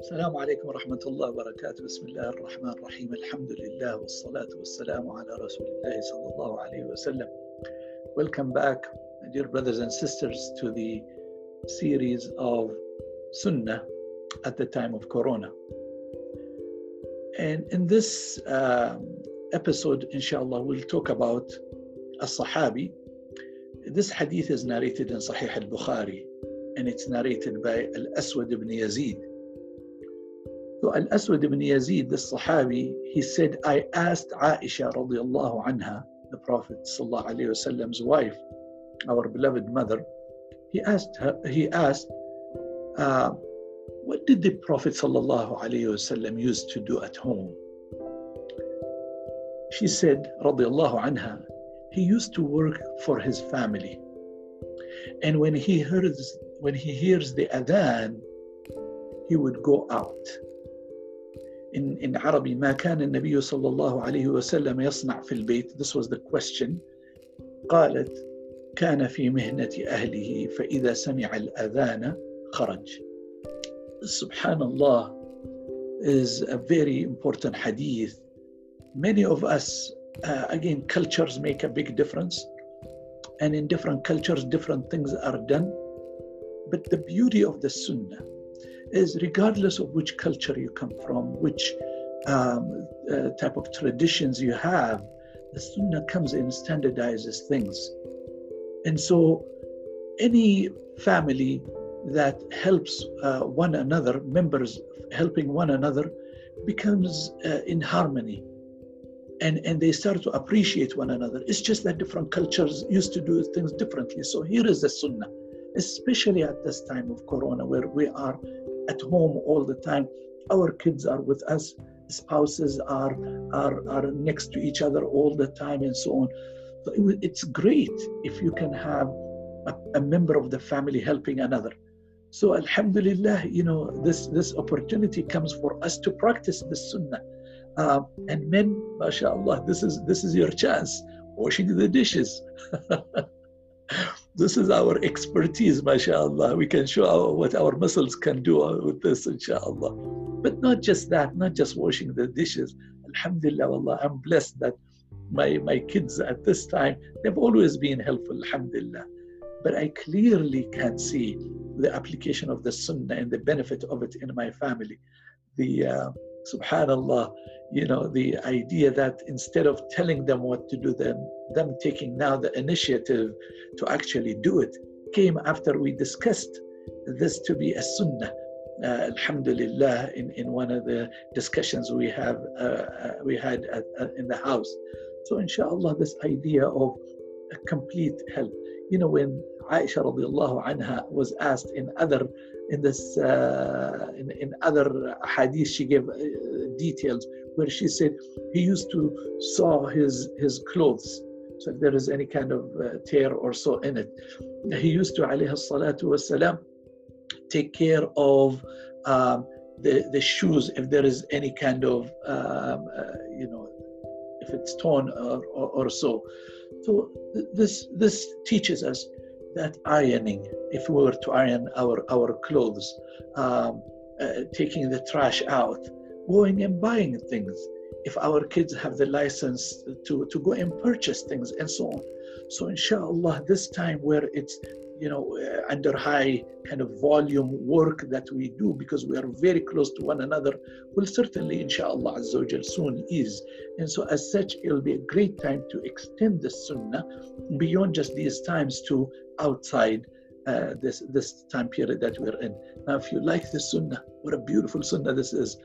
السلام عليكم ورحمة الله وبركاته بسم الله الرحمن الرحيم الحمد لله والصلاة والسلام على رسول الله صلى الله عليه وسلم Welcome back dear brothers and sisters to the series of Sunnah at the time of Corona and in this um, episode inshallah we'll talk about a Sahabi this hadith is narrated in Sahih al-Bukhari and it's narrated by Al-Aswad ibn Yazid So Al-Aswad ibn Yazid, the Sahabi, he said, I asked Aisha radiallahu anha, the Prophet sallallahu wife, our beloved mother, he asked her, he asked, uh, what did the Prophet wasallam used to do at home? She said, radiallahu anha, he used to work for his family. And when he hears when he hears the adhan, he would go out. in, in Arabic ما كان النبي صلى الله عليه وسلم يصنع في البيت this was the question قالت كان في مهنة أهله فإذا سمع الأذان خرج سبحان الله is a very important hadith many of us uh, again cultures make a big difference and in different cultures different things are done but the beauty of the sunnah is regardless of which culture you come from, which um, uh, type of traditions you have, the Sunnah comes and standardizes things. And so, any family that helps uh, one another, members helping one another, becomes uh, in harmony. And, and they start to appreciate one another. It's just that different cultures used to do things differently. So here is the Sunnah, especially at this time of Corona, where we are at home all the time. Our kids are with us, spouses are, are, are next to each other all the time, and so on. So it, it's great if you can have a, a, member of the family helping another. So Alhamdulillah, you know, this, this opportunity comes for us to practice the Sunnah. Uh, and men, mashallah, this is this is your chance. Washing the dishes. this is our expertise, mashallah. We can show our, what our muscles can do with this, inshallah. But not just that, not just washing the dishes. Alhamdulillah, Allah, I'm blessed that my, my kids at this time, they've always been helpful, alhamdulillah. But I clearly can see the application of the sunnah and the benefit of it in my family. The uh, subhanallah, you know, the idea that instead of telling them what to do, them, them taking now the initiative to actually do it came after we discussed this to be a sunnah. Uh, alhamdulillah, in, in one of the discussions we have uh, uh, we had at, uh, in the house. So inshallah, this idea of a complete help. You know, when Aisha radiallahu anha was asked in other in this uh, in, in other hadith, she gave uh, details where she said he used to saw his his clothes. So if there is any kind of uh, tear or so in it, he used to alayhi salatu wasalam take care of um, the the shoes if there is any kind of um, uh, you know if it's torn or, or, or so. So this this teaches us that ironing, if we were to iron our, our clothes, um, uh, taking the trash out, going and buying things, if our kids have the license to, to go and purchase things and so on. So inshallah, this time where it's you know, uh, under high kind of volume work that we do because we are very close to one another will certainly, inshallah, Azza soon ease. And so, as such, it'll be a great time to extend the sunnah beyond just these times to outside uh, this, this time period that we're in. Now, if you like the sunnah, what a beautiful sunnah this is,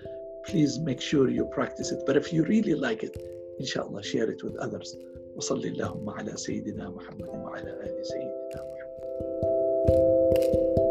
please make sure you practice it. But if you really like it, inshallah, share it with others. وصلى اللهم على سيدنا محمد وعلى آل سيدنا محمد thank you